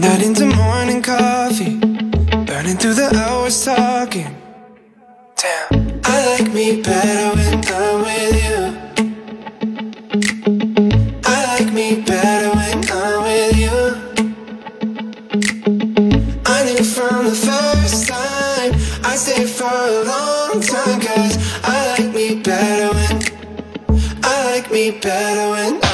Midnight into morning coffee, burning through the hours talking. Damn, I like me better when I'm with you. I like me better when I'm with you. I knew from the first time I stayed for a long time, cause I like me better when I like me better when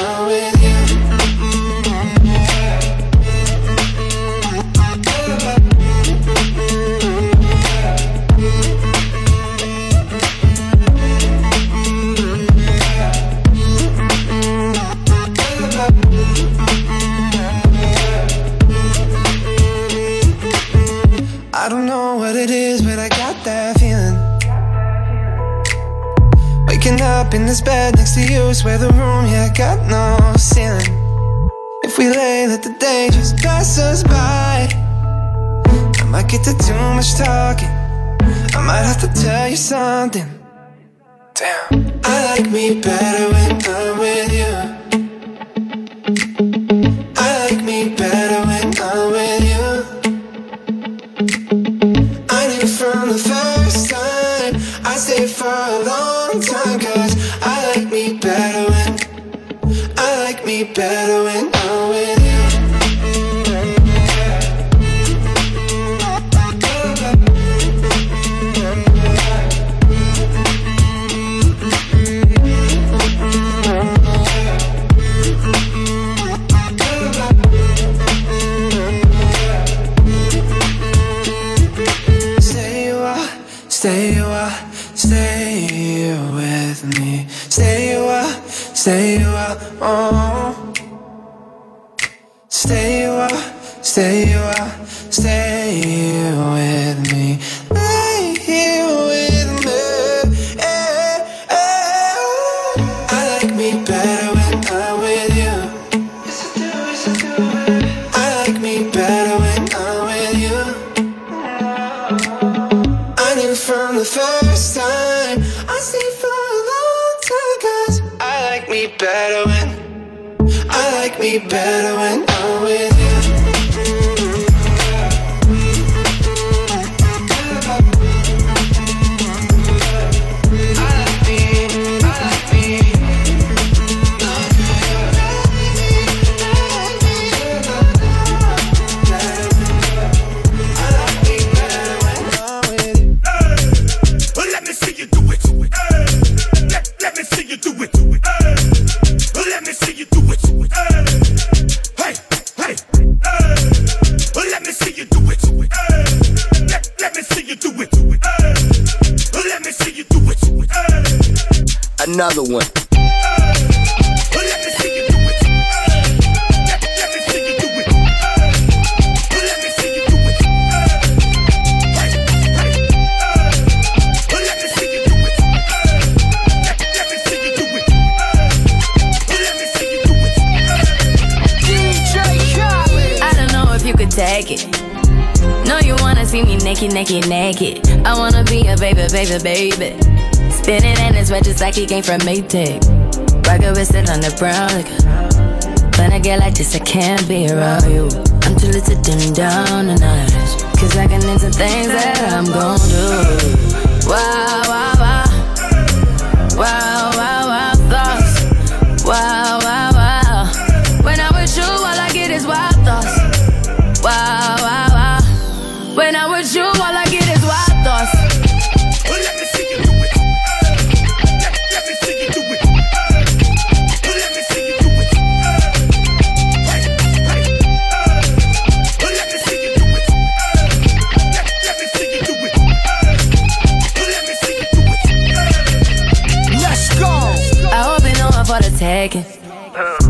this bed next to you, swear the room, yeah, got no ceiling. If we lay, let the day just pass us by. I might get to too much talking. I might have to tell you something. Damn. I like me better when I'm with you. Better when I'm you could take it. No, you wanna see me naked, naked, naked. I wanna be a baby, baby, baby. Spinning in his red just like he came from Maytag. Rocket with it on the brown liquor. When I get like this, I can't be around you. I'm too lit to dim down the night. Cause I can into things that I'm gon' do. Wow, wow, wow.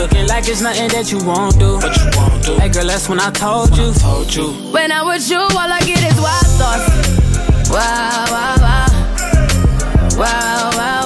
looking like it's nothing that you won't do. But you won't do. Hey girl, that's when I told you. Told you. When I'm with you, all I get is wild thoughts. Wow, wow, wow. Wow, wow,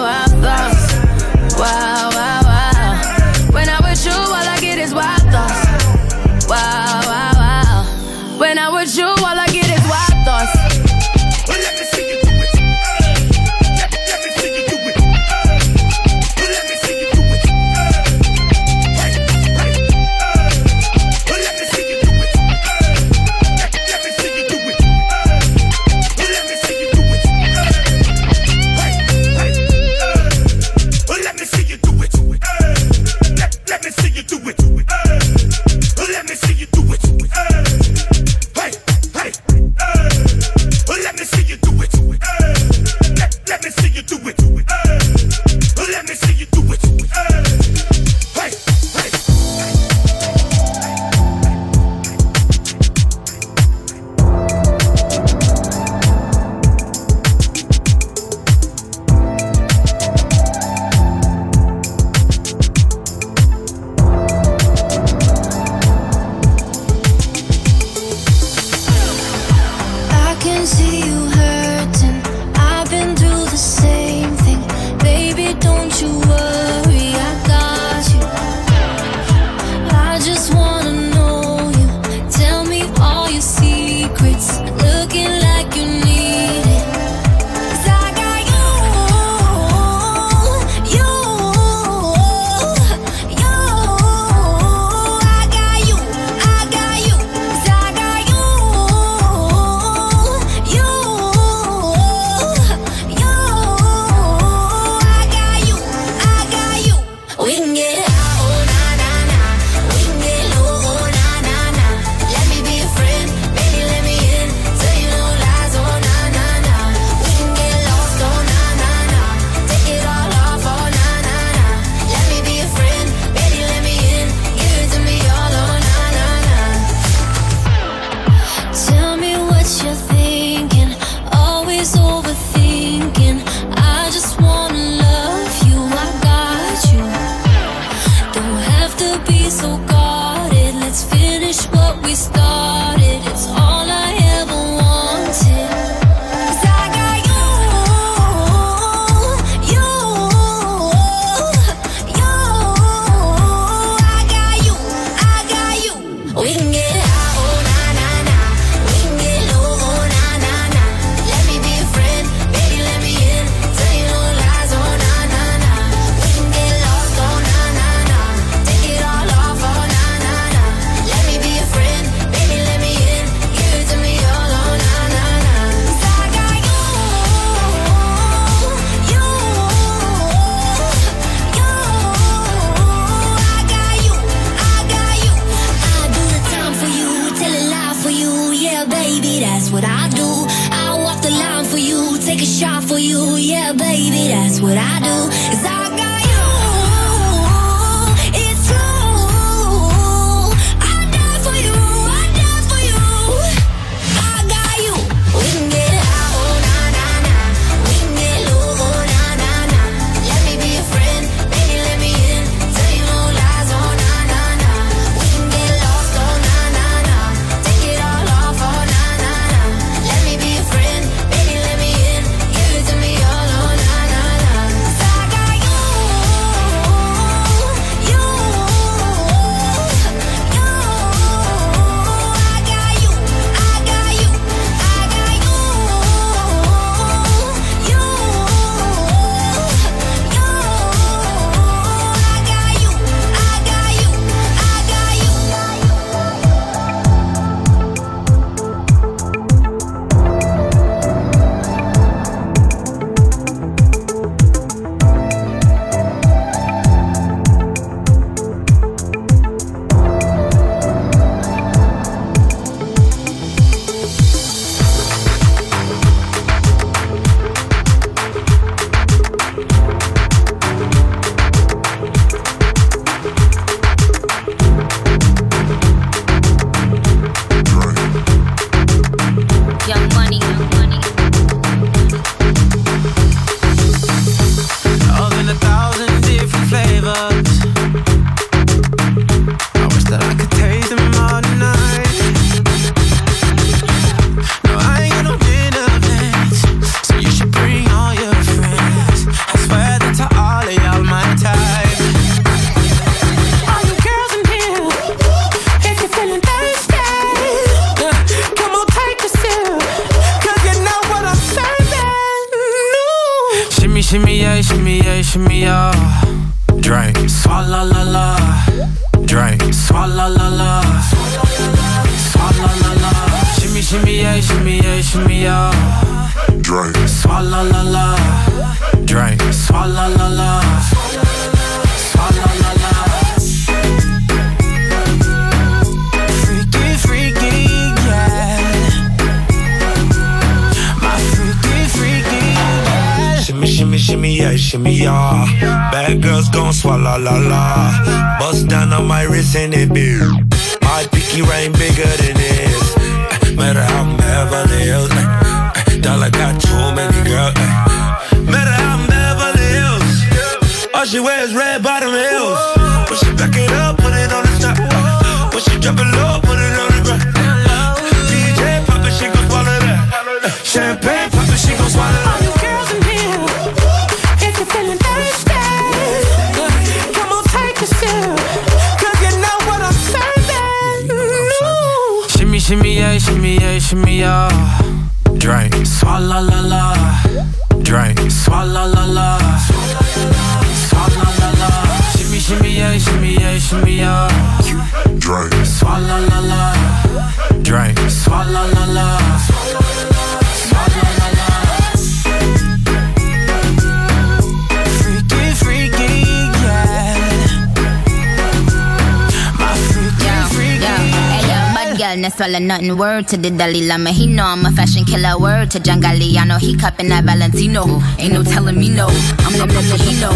nothing. Word to the Dalai Lama, he know I'm a fashion killer. Word to John Galliano, he cupping that Valentino. Ain't no telling me no, I'm the Valentino.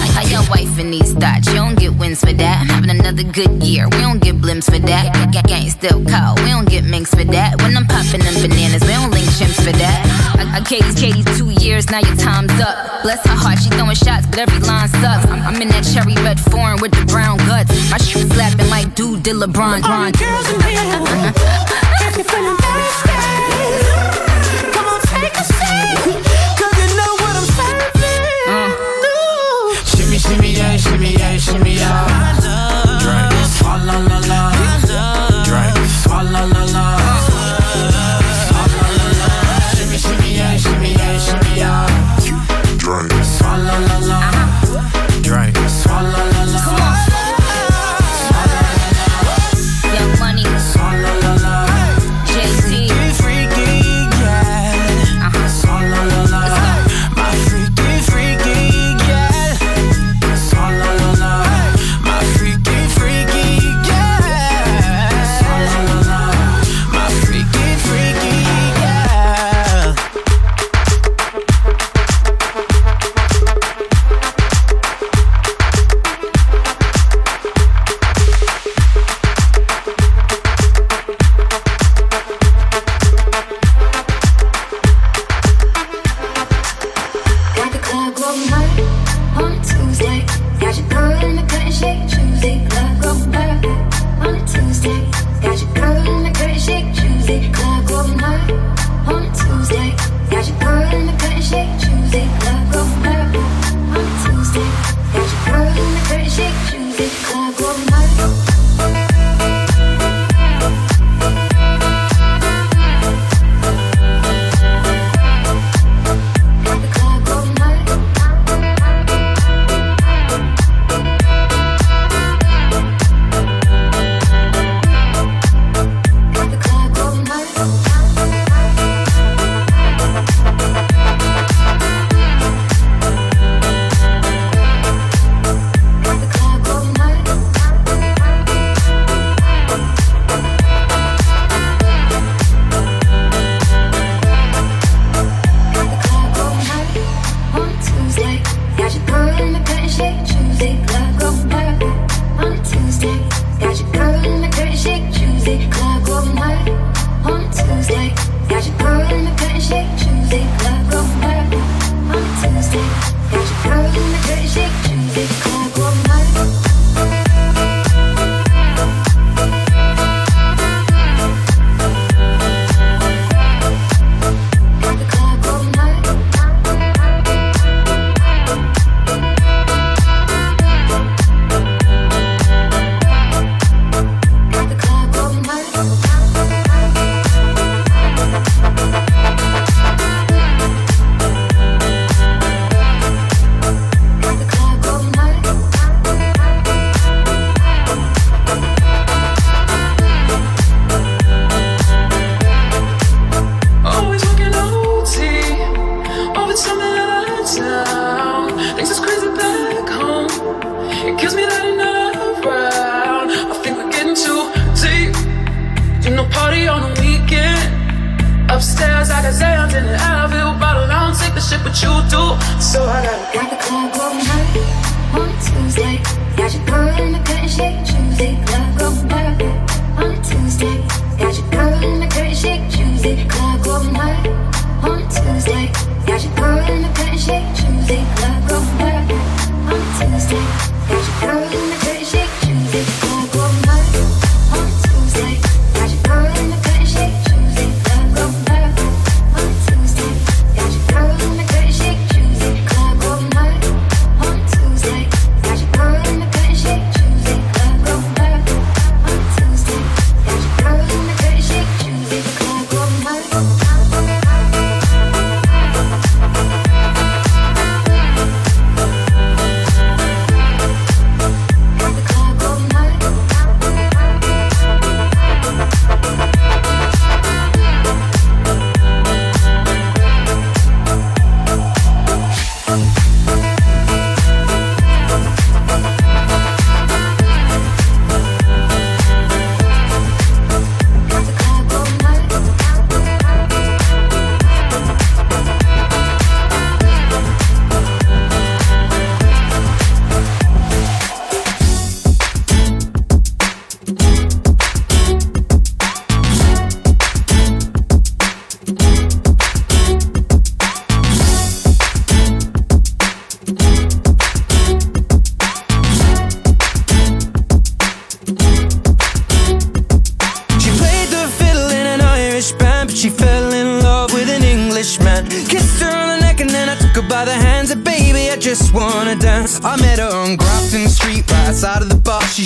Like how your wife in these thoughts, you don't get wins for that. I'm having another good year, we don't get blimps for that. Gang still call, we don't get minks for that. When I'm popping them bananas, we don't link chimps for that. I, I gave Katie two years, now your time's up. Bless her heart, she throwing shots, but every line sucks. I'm, in that cherry red foreign with the brown guts. My shoes slapping like dude did LeBron. All the girls in here, if you're feeling thirsty, come on, take a seat. Cause you know what I'm serving. Mm. Shimmy, shimmy, yeah, shimmy, yeah, shimmy, yeah.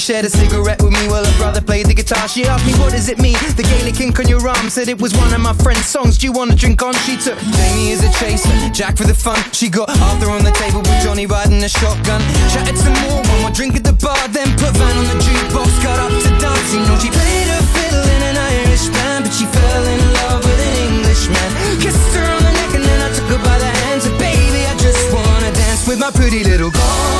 Shared a cigarette with me while her brother played the guitar. She asked me, What does it mean? The Gaelic ink on your arm said it was one of my friend's songs. Do you wanna drink on? She took Jamie as a chaser, Jack for the fun. She got Arthur on the table with Johnny riding a shotgun. Chatted some more, one more drink at the bar, then put Van on the jukebox. Got up to dance, you know she played her fiddle in an Irish band, but she fell in love with an Englishman. Kissed her on the neck and then I took her by the hands. And baby, I just wanna dance with my pretty little Galway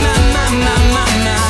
My, my, my, my, my,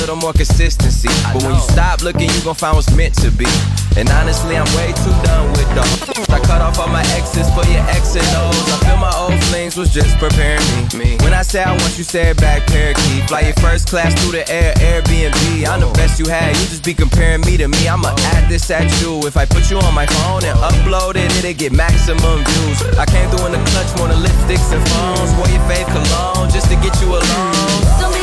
little more consistency. But when you stop looking, you gon' find what's meant to be. And honestly, I'm way too done with them. I cut off all my exes for your ex and O's. I feel my old flings was just preparing me. When I say I want you, say it back, parakeet. Fly your first class through the air, Airbnb. I'm the best you had, you just be comparing me to me. I'ma add this at you. If I put you on my phone and upload it, it'll get maximum views. I came through in the clutch, more than lipsticks and phones. Wore your faith cologne just to get you alone.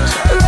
Yeah.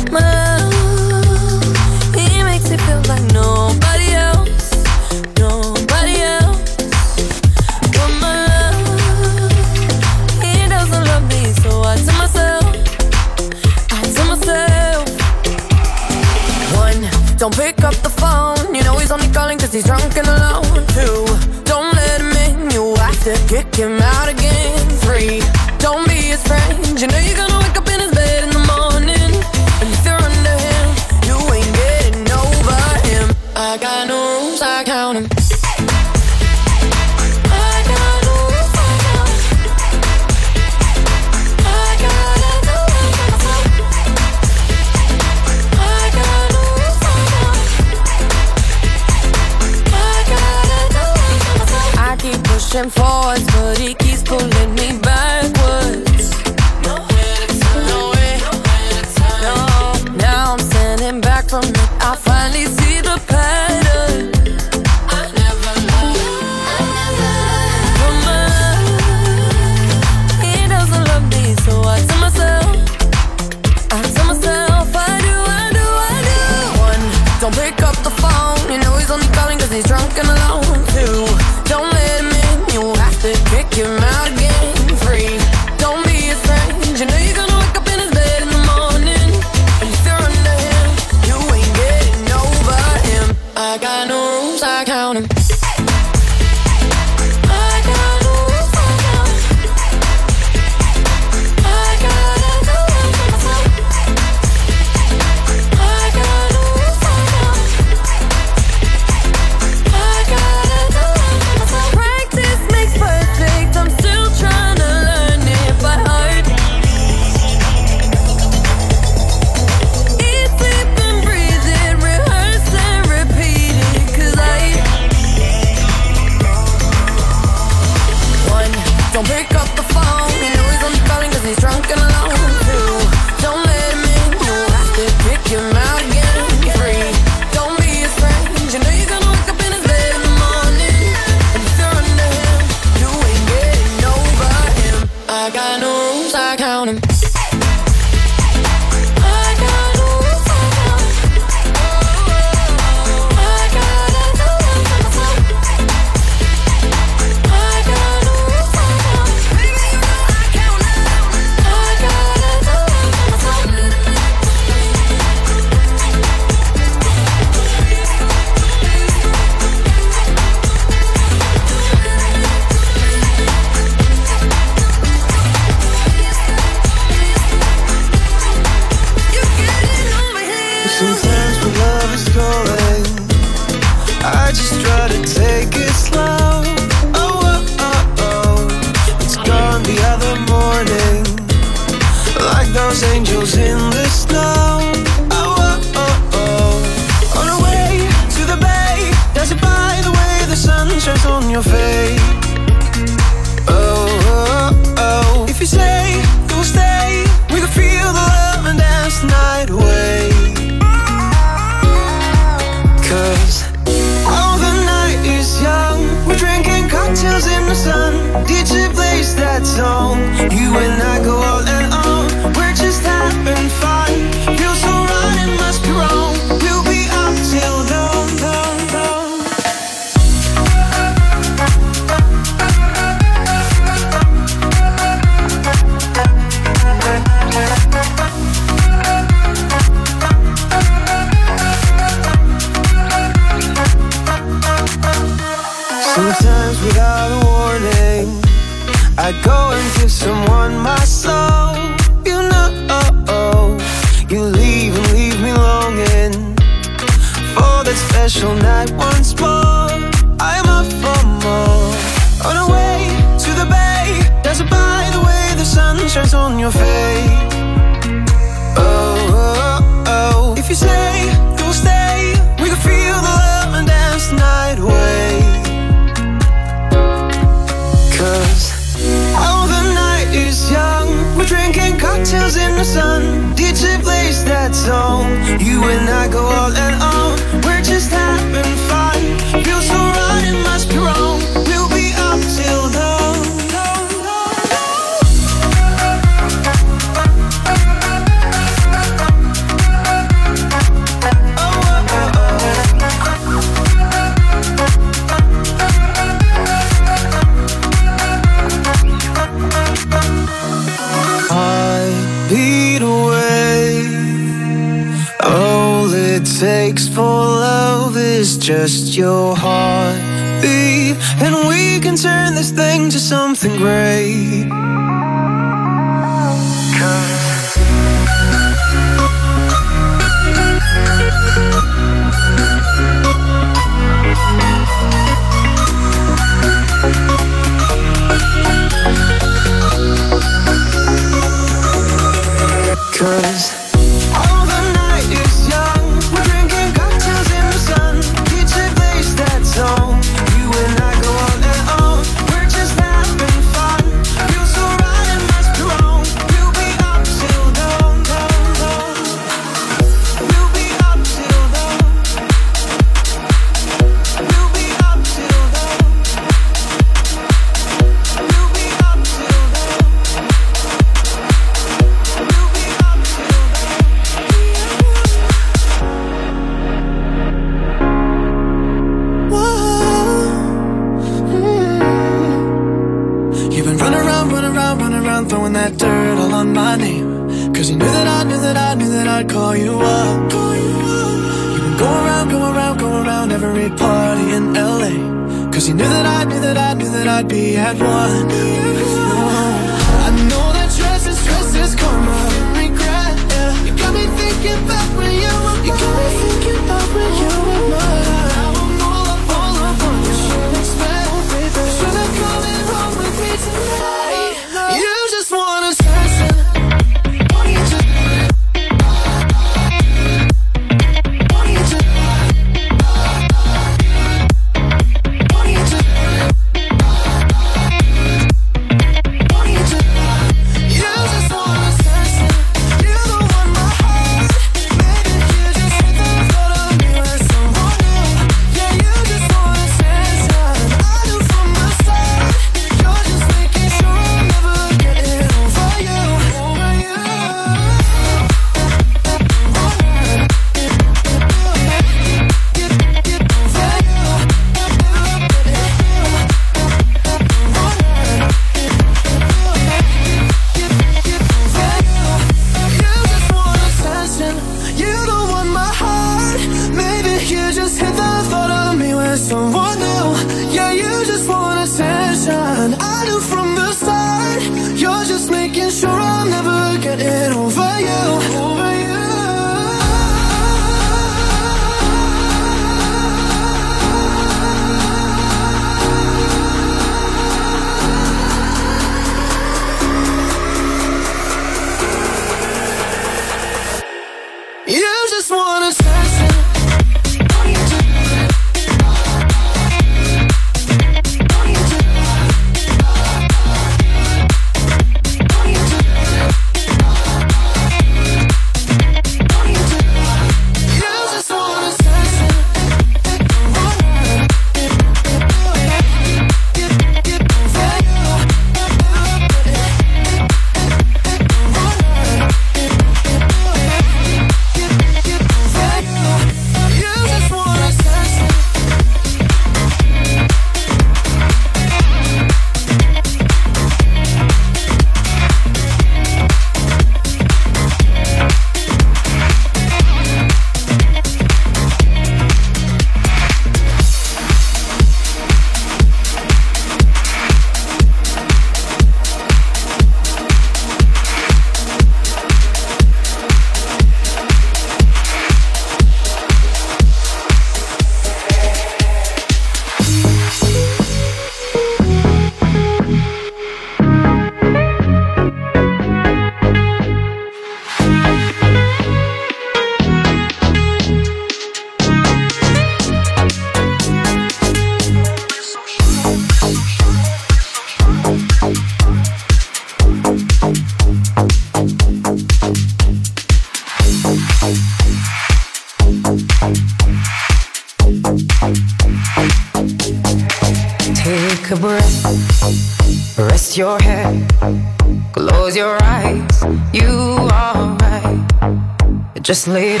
Just leave.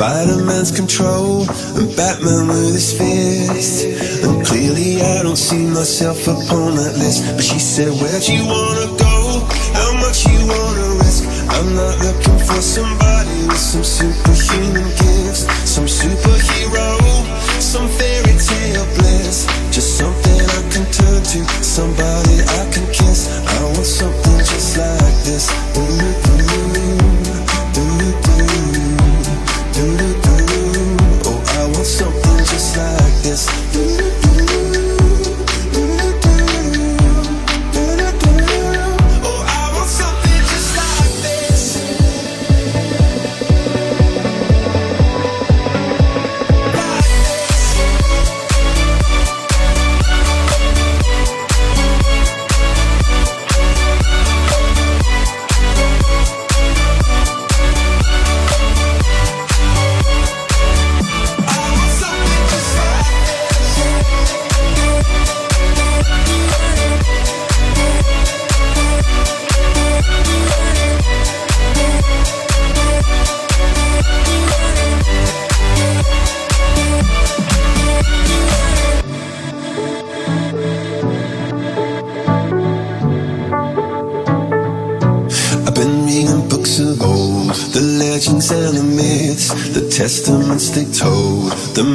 Spider-Man's control and Batman with his fist. And clearly I don't see myself upon that list. But she said, Where'd you wanna go? How much you wanna risk? I'm not looking for somebody with some superhuman gifts, some superhuman.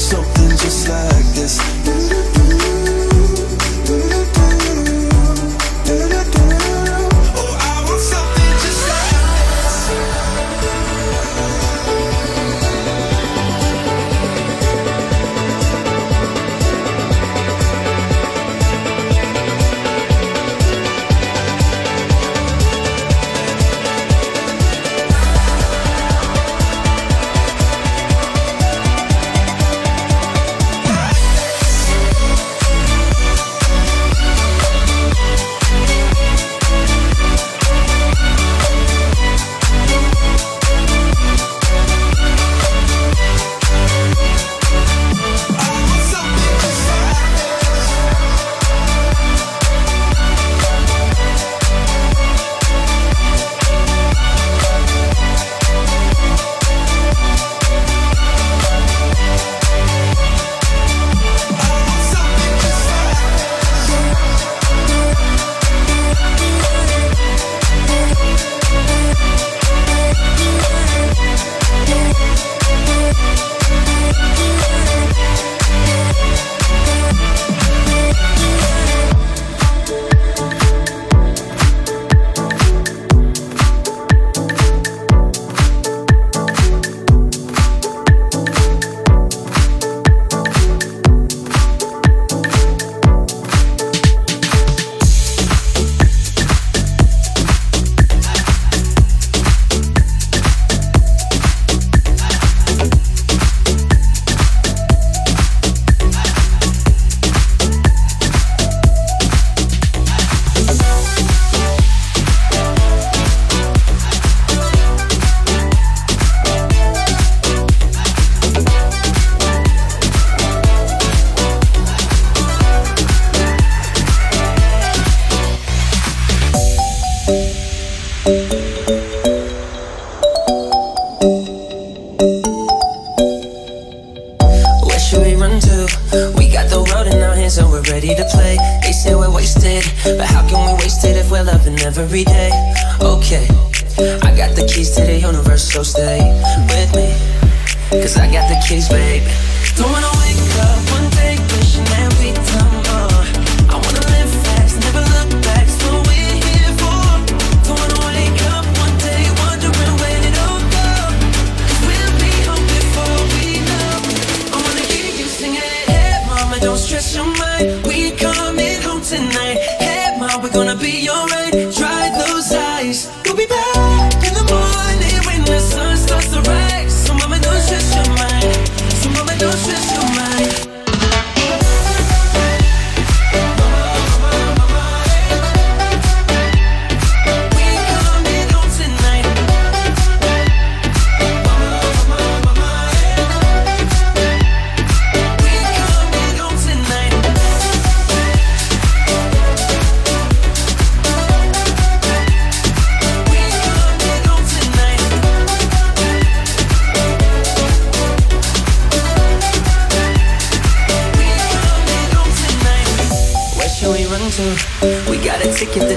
Something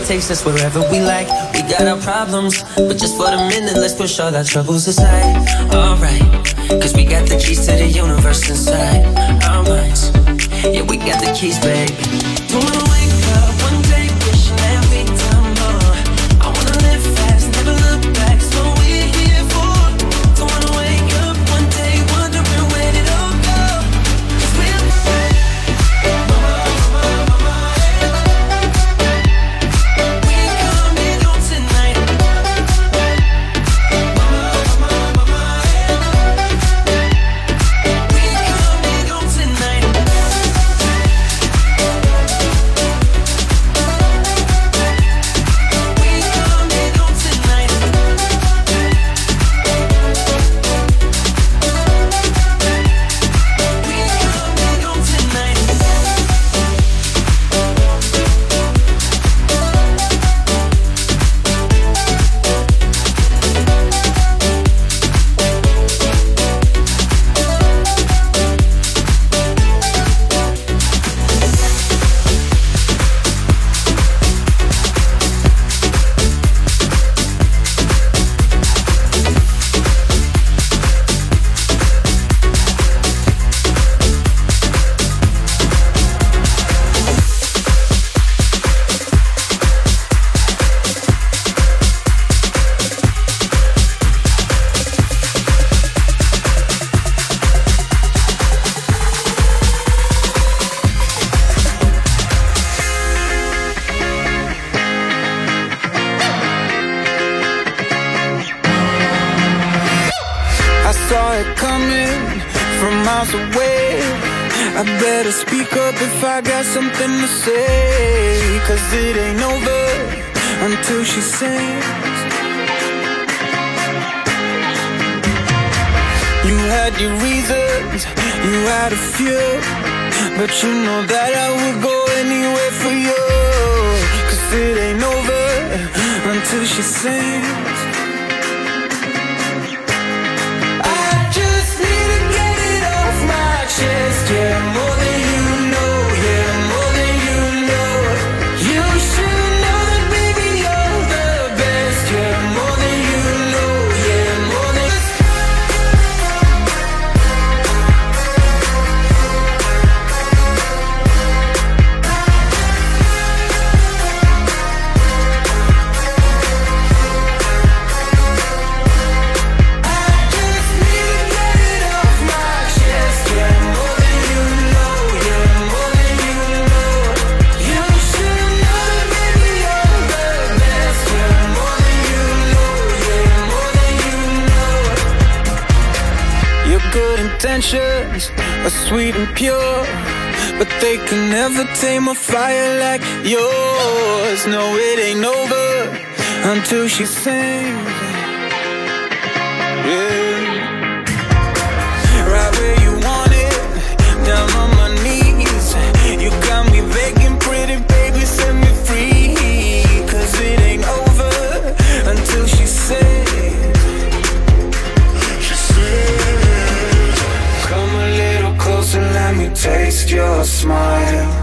takes us wherever we like. We got our problems, but just for the minute, let's push all our troubles aside. Alright, cause we got the keys to the universe inside our minds. Yeah, we got the keys, baby. Don't wanna fire like yours. No, it ain't over until she sings. Yeah. Right where you want it, down on my knees. You got me begging, pretty baby, set me free. Cause it ain't over until she sings. She says. Come a little closer, let me taste your smile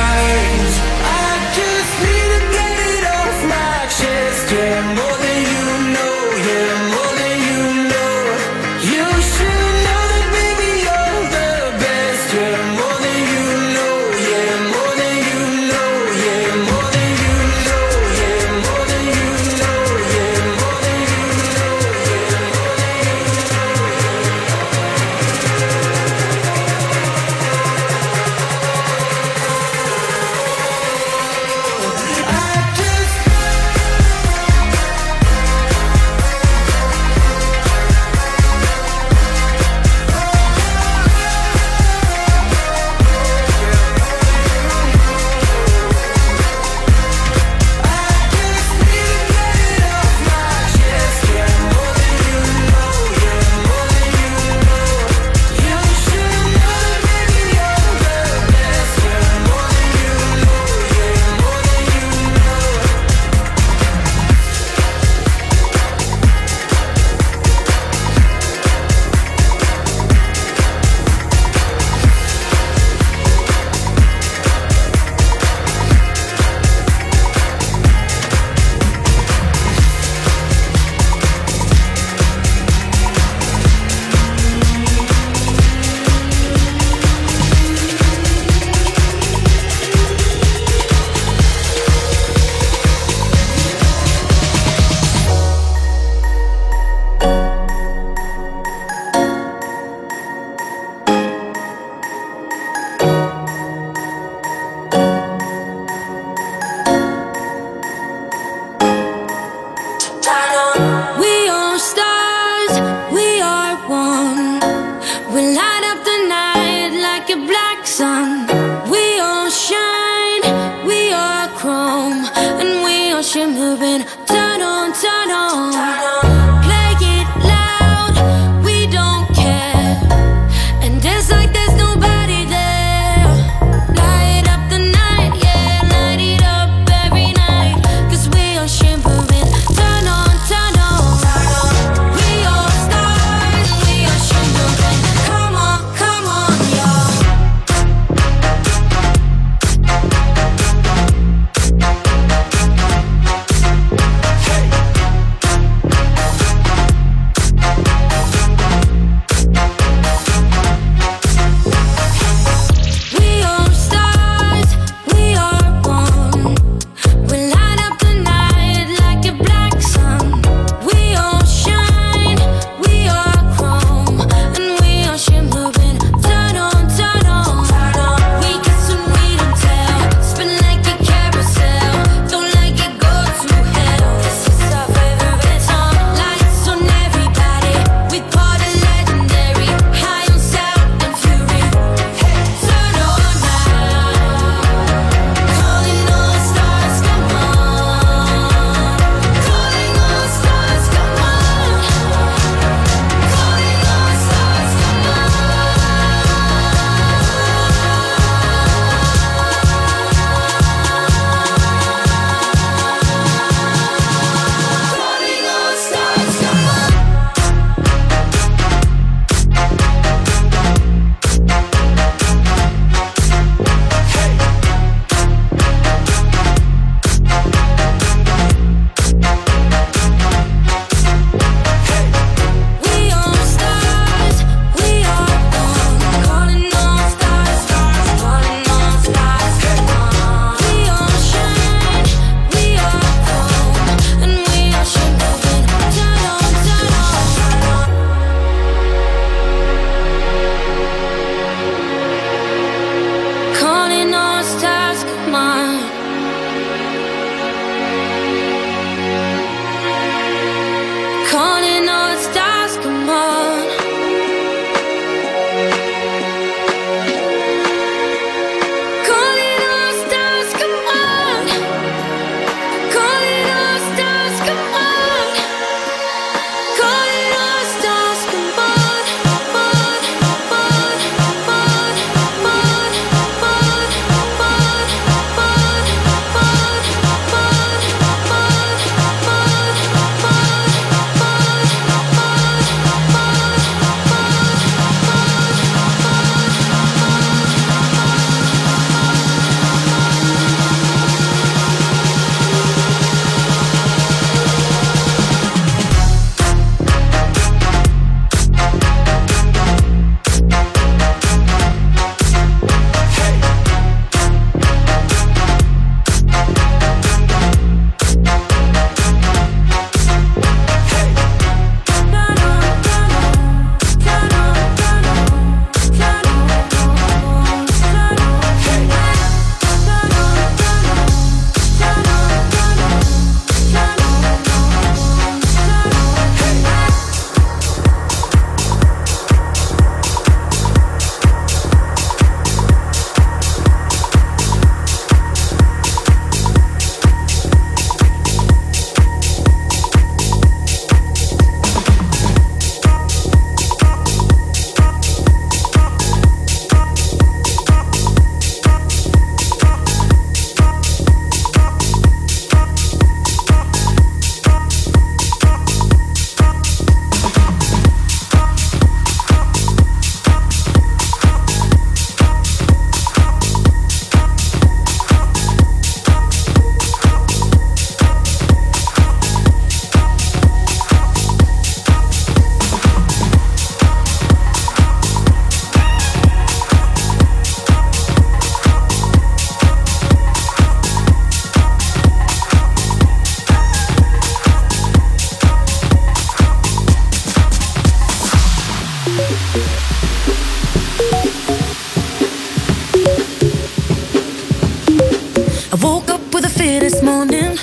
I woke up with a fear this morning,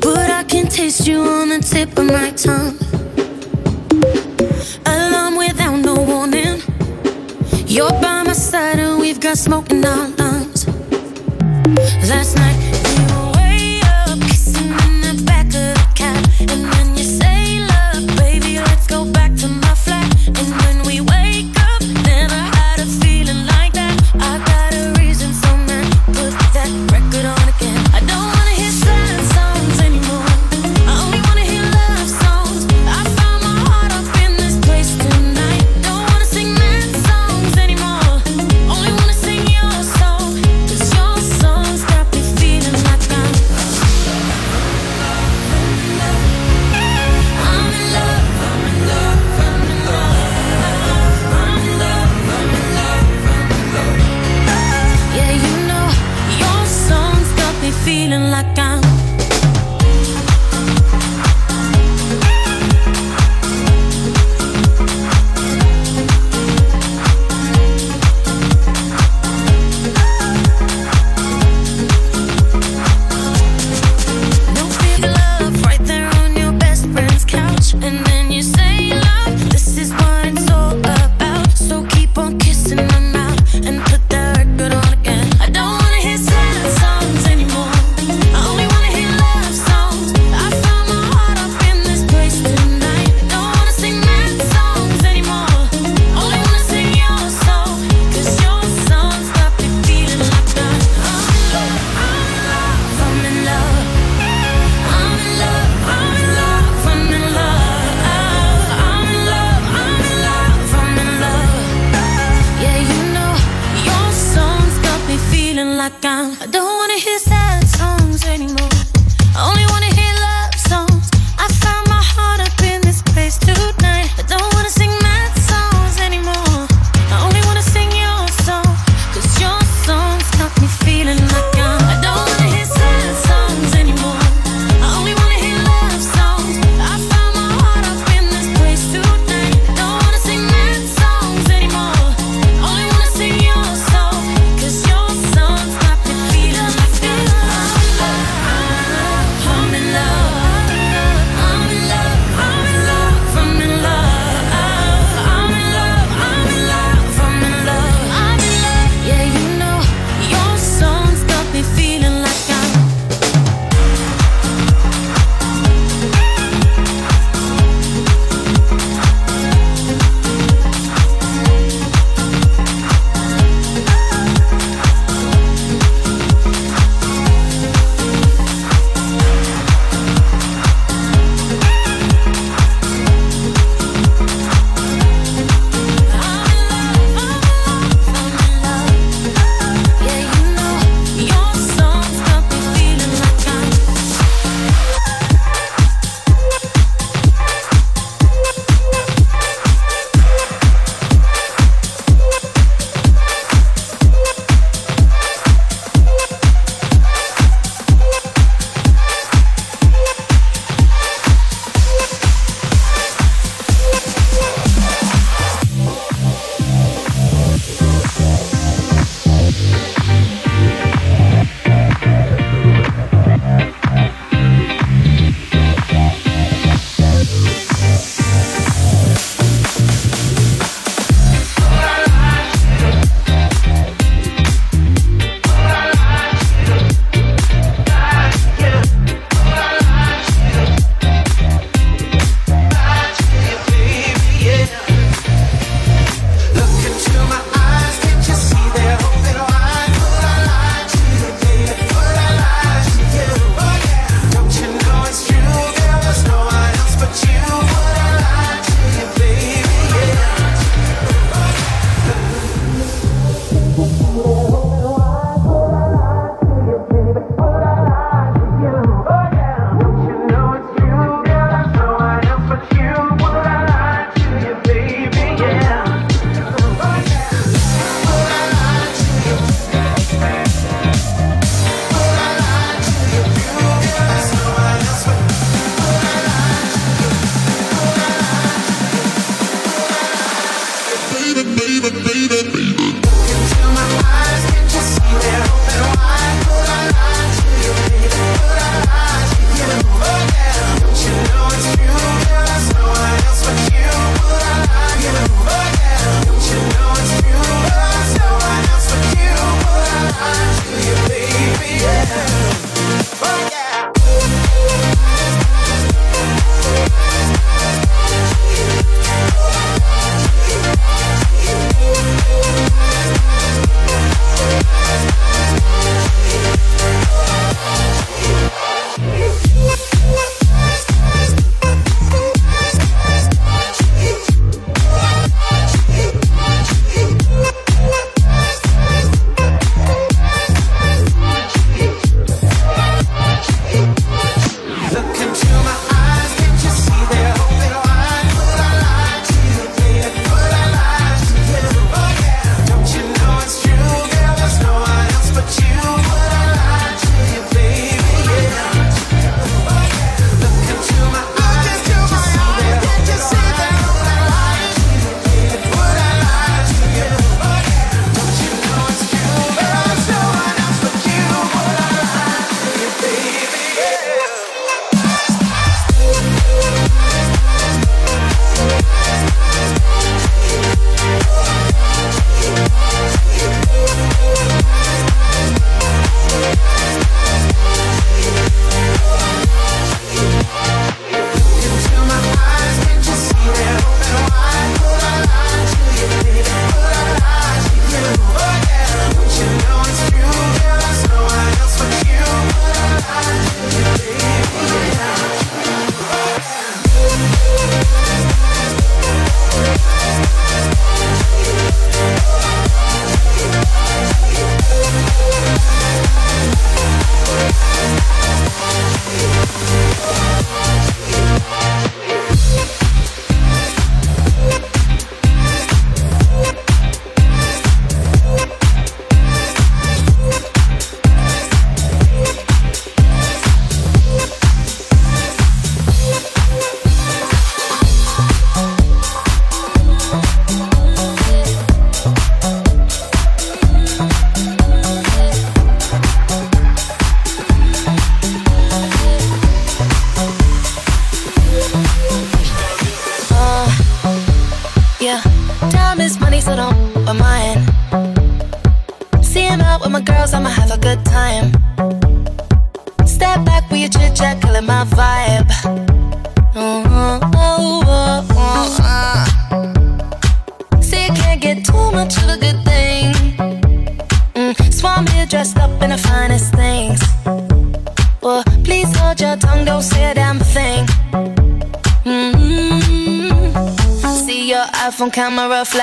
but I can taste you on the tip of my tongue. Alarm without no warning. You're by my side, and we've got smoke in our lungs. Last night.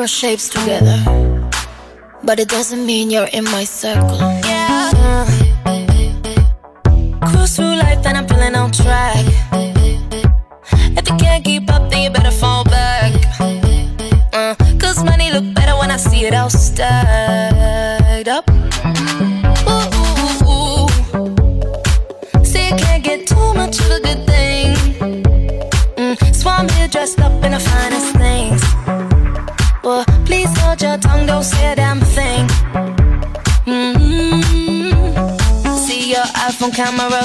throw shapes together, but it doesn't mean you're in my circle. Yeah. Uh. Cruise through life and I'm feeling on track.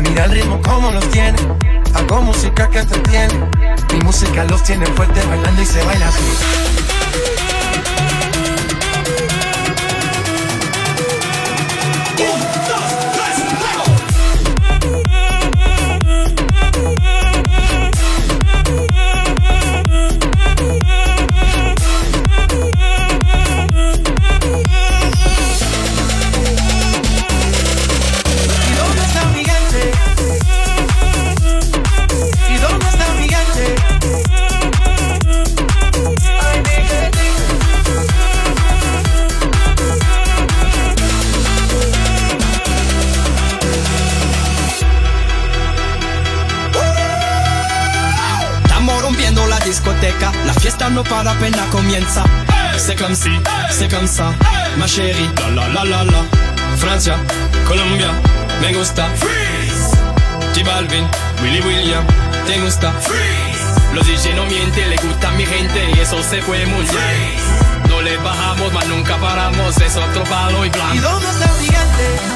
Mira el ritmo como nos tiene. Hago música que entretiene. Mi música los tiene fuerte bailando y se baila así. La fiesta no para apenas comienza. C'est comme si, c'est comme ça, ma chérie, la la la la la. Francia, Colombia, me gusta. Freeze. J Balvin, Willy William, te gusta. Freeze. Los DJ no mienten, le gusta mi gente y eso se fue muy bien. No le bajamos, mas nunca paramos, es otro palo y ¿Y blanco. dónde está mi gente?